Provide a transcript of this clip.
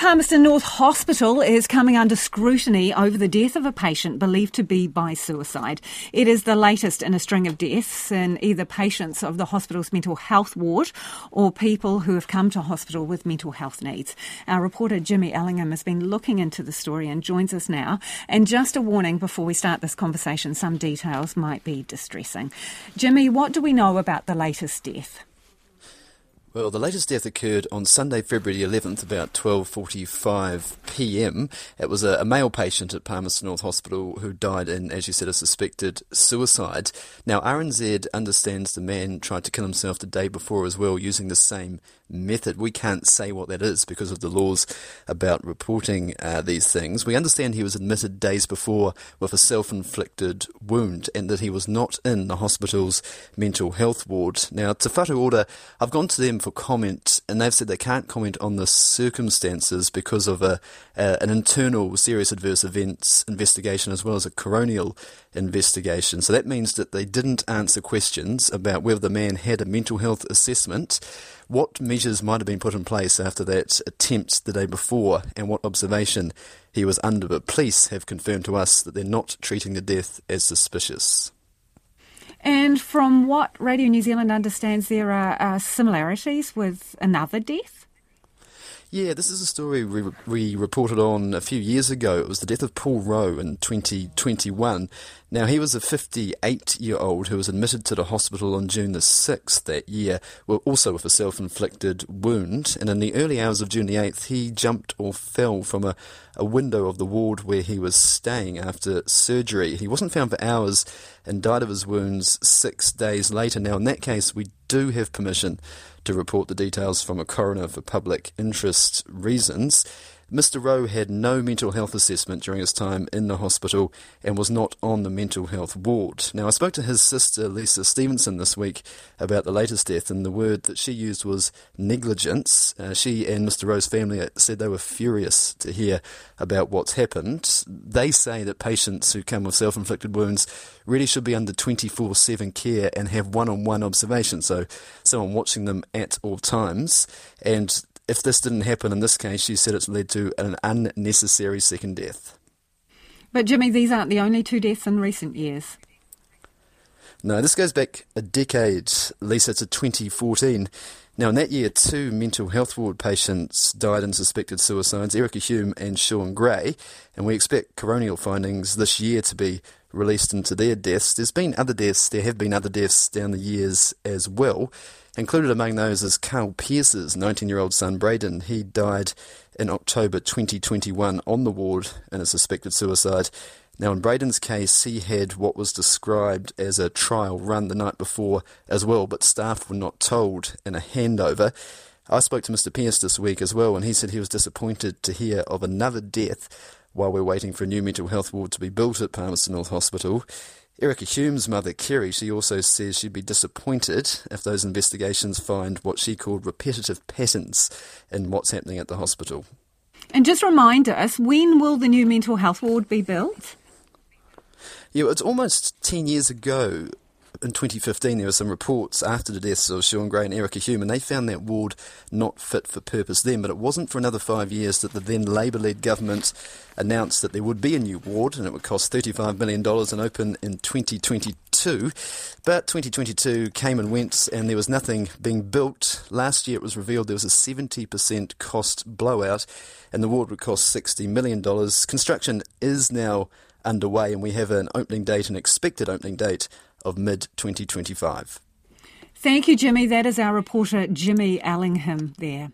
Palmerston North Hospital is coming under scrutiny over the death of a patient believed to be by suicide. It is the latest in a string of deaths in either patients of the hospital's mental health ward or people who have come to hospital with mental health needs. Our reporter Jimmy Ellingham has been looking into the story and joins us now. And just a warning before we start this conversation, some details might be distressing. Jimmy, what do we know about the latest death? Well, the latest death occurred on Sunday, February 11th, about 12:45 p.m. It was a, a, male patient at Palmerston North Hospital who died in, as you said, a suspected suicide. Now, RNZ understands the man tried to kill himself the day before as well, using the same method. We can't say what that is because of the laws about reporting uh, these things. We understand he was admitted days before with a self-inflicted wound, and that he was not in the hospital's mental health ward. Now, Te Ora, I've gone to them for comment, and they've said they can't comment on the circumstances because of a, an internal serious adverse events investigation as well as a coronial investigation. So that means that they didn't answer questions about whether the man had a mental health assessment, what measures might have been put in place after that attempt the day before, and what observation he was under. But police have confirmed to us that they're not treating the death as suspicious. And from what Radio New Zealand understands, there are uh, similarities with another death. Yeah, this is a story we, we reported on a few years ago. It was the death of Paul Rowe in 2021. Now, he was a 58 year old who was admitted to the hospital on June the 6th that year, also with a self inflicted wound. And in the early hours of June the 8th, he jumped or fell from a, a window of the ward where he was staying after surgery. He wasn't found for hours and died of his wounds six days later. Now, in that case, we do have permission to report the details from a coroner for public interest reasons. Mr. Rowe had no mental health assessment during his time in the hospital and was not on the mental health ward. Now, I spoke to his sister, Lisa Stevenson, this week about the latest death, and the word that she used was negligence. Uh, she and Mr. Rowe's family said they were furious to hear about what's happened. They say that patients who come with self inflicted wounds really should be under 24 7 care and have one on one observation, so someone watching them at all times. And if this didn't happen in this case, she said it's led to an unnecessary second death. But, Jimmy, these aren't the only two deaths in recent years. No, this goes back a decade, Lisa, to 2014. Now, in that year, two mental health ward patients died in suspected suicides, Erica Hume and Sean Gray, and we expect coronial findings this year to be released into their deaths. There's been other deaths, there have been other deaths down the years as well. Included among those is Carl Pearce's 19 year old son Braden. He died in October 2021 on the ward in a suspected suicide. Now, in Braden's case, he had what was described as a trial run the night before as well, but staff were not told in a handover. I spoke to Mr. Pearce this week as well, and he said he was disappointed to hear of another death while we're waiting for a new mental health ward to be built at Palmerston North Hospital. Erica Hume's mother, Kerry, she also says she'd be disappointed if those investigations find what she called repetitive patterns in what's happening at the hospital. And just remind us, when will the new mental health ward be built? Yeah, it's almost 10 years ago in 2015, there were some reports after the deaths of Sean Gray and Erica Hume, and they found that ward not fit for purpose then. But it wasn't for another five years that the then Labour led government announced that there would be a new ward, and it would cost $35 million and open in 2022. But 2022 came and went, and there was nothing being built. Last year, it was revealed there was a 70% cost blowout, and the ward would cost $60 million. Construction is now underway, and we have an opening date, an expected opening date of mid 2025. Thank you, Jimmy. That is our reporter, Jimmy Ellingham, there.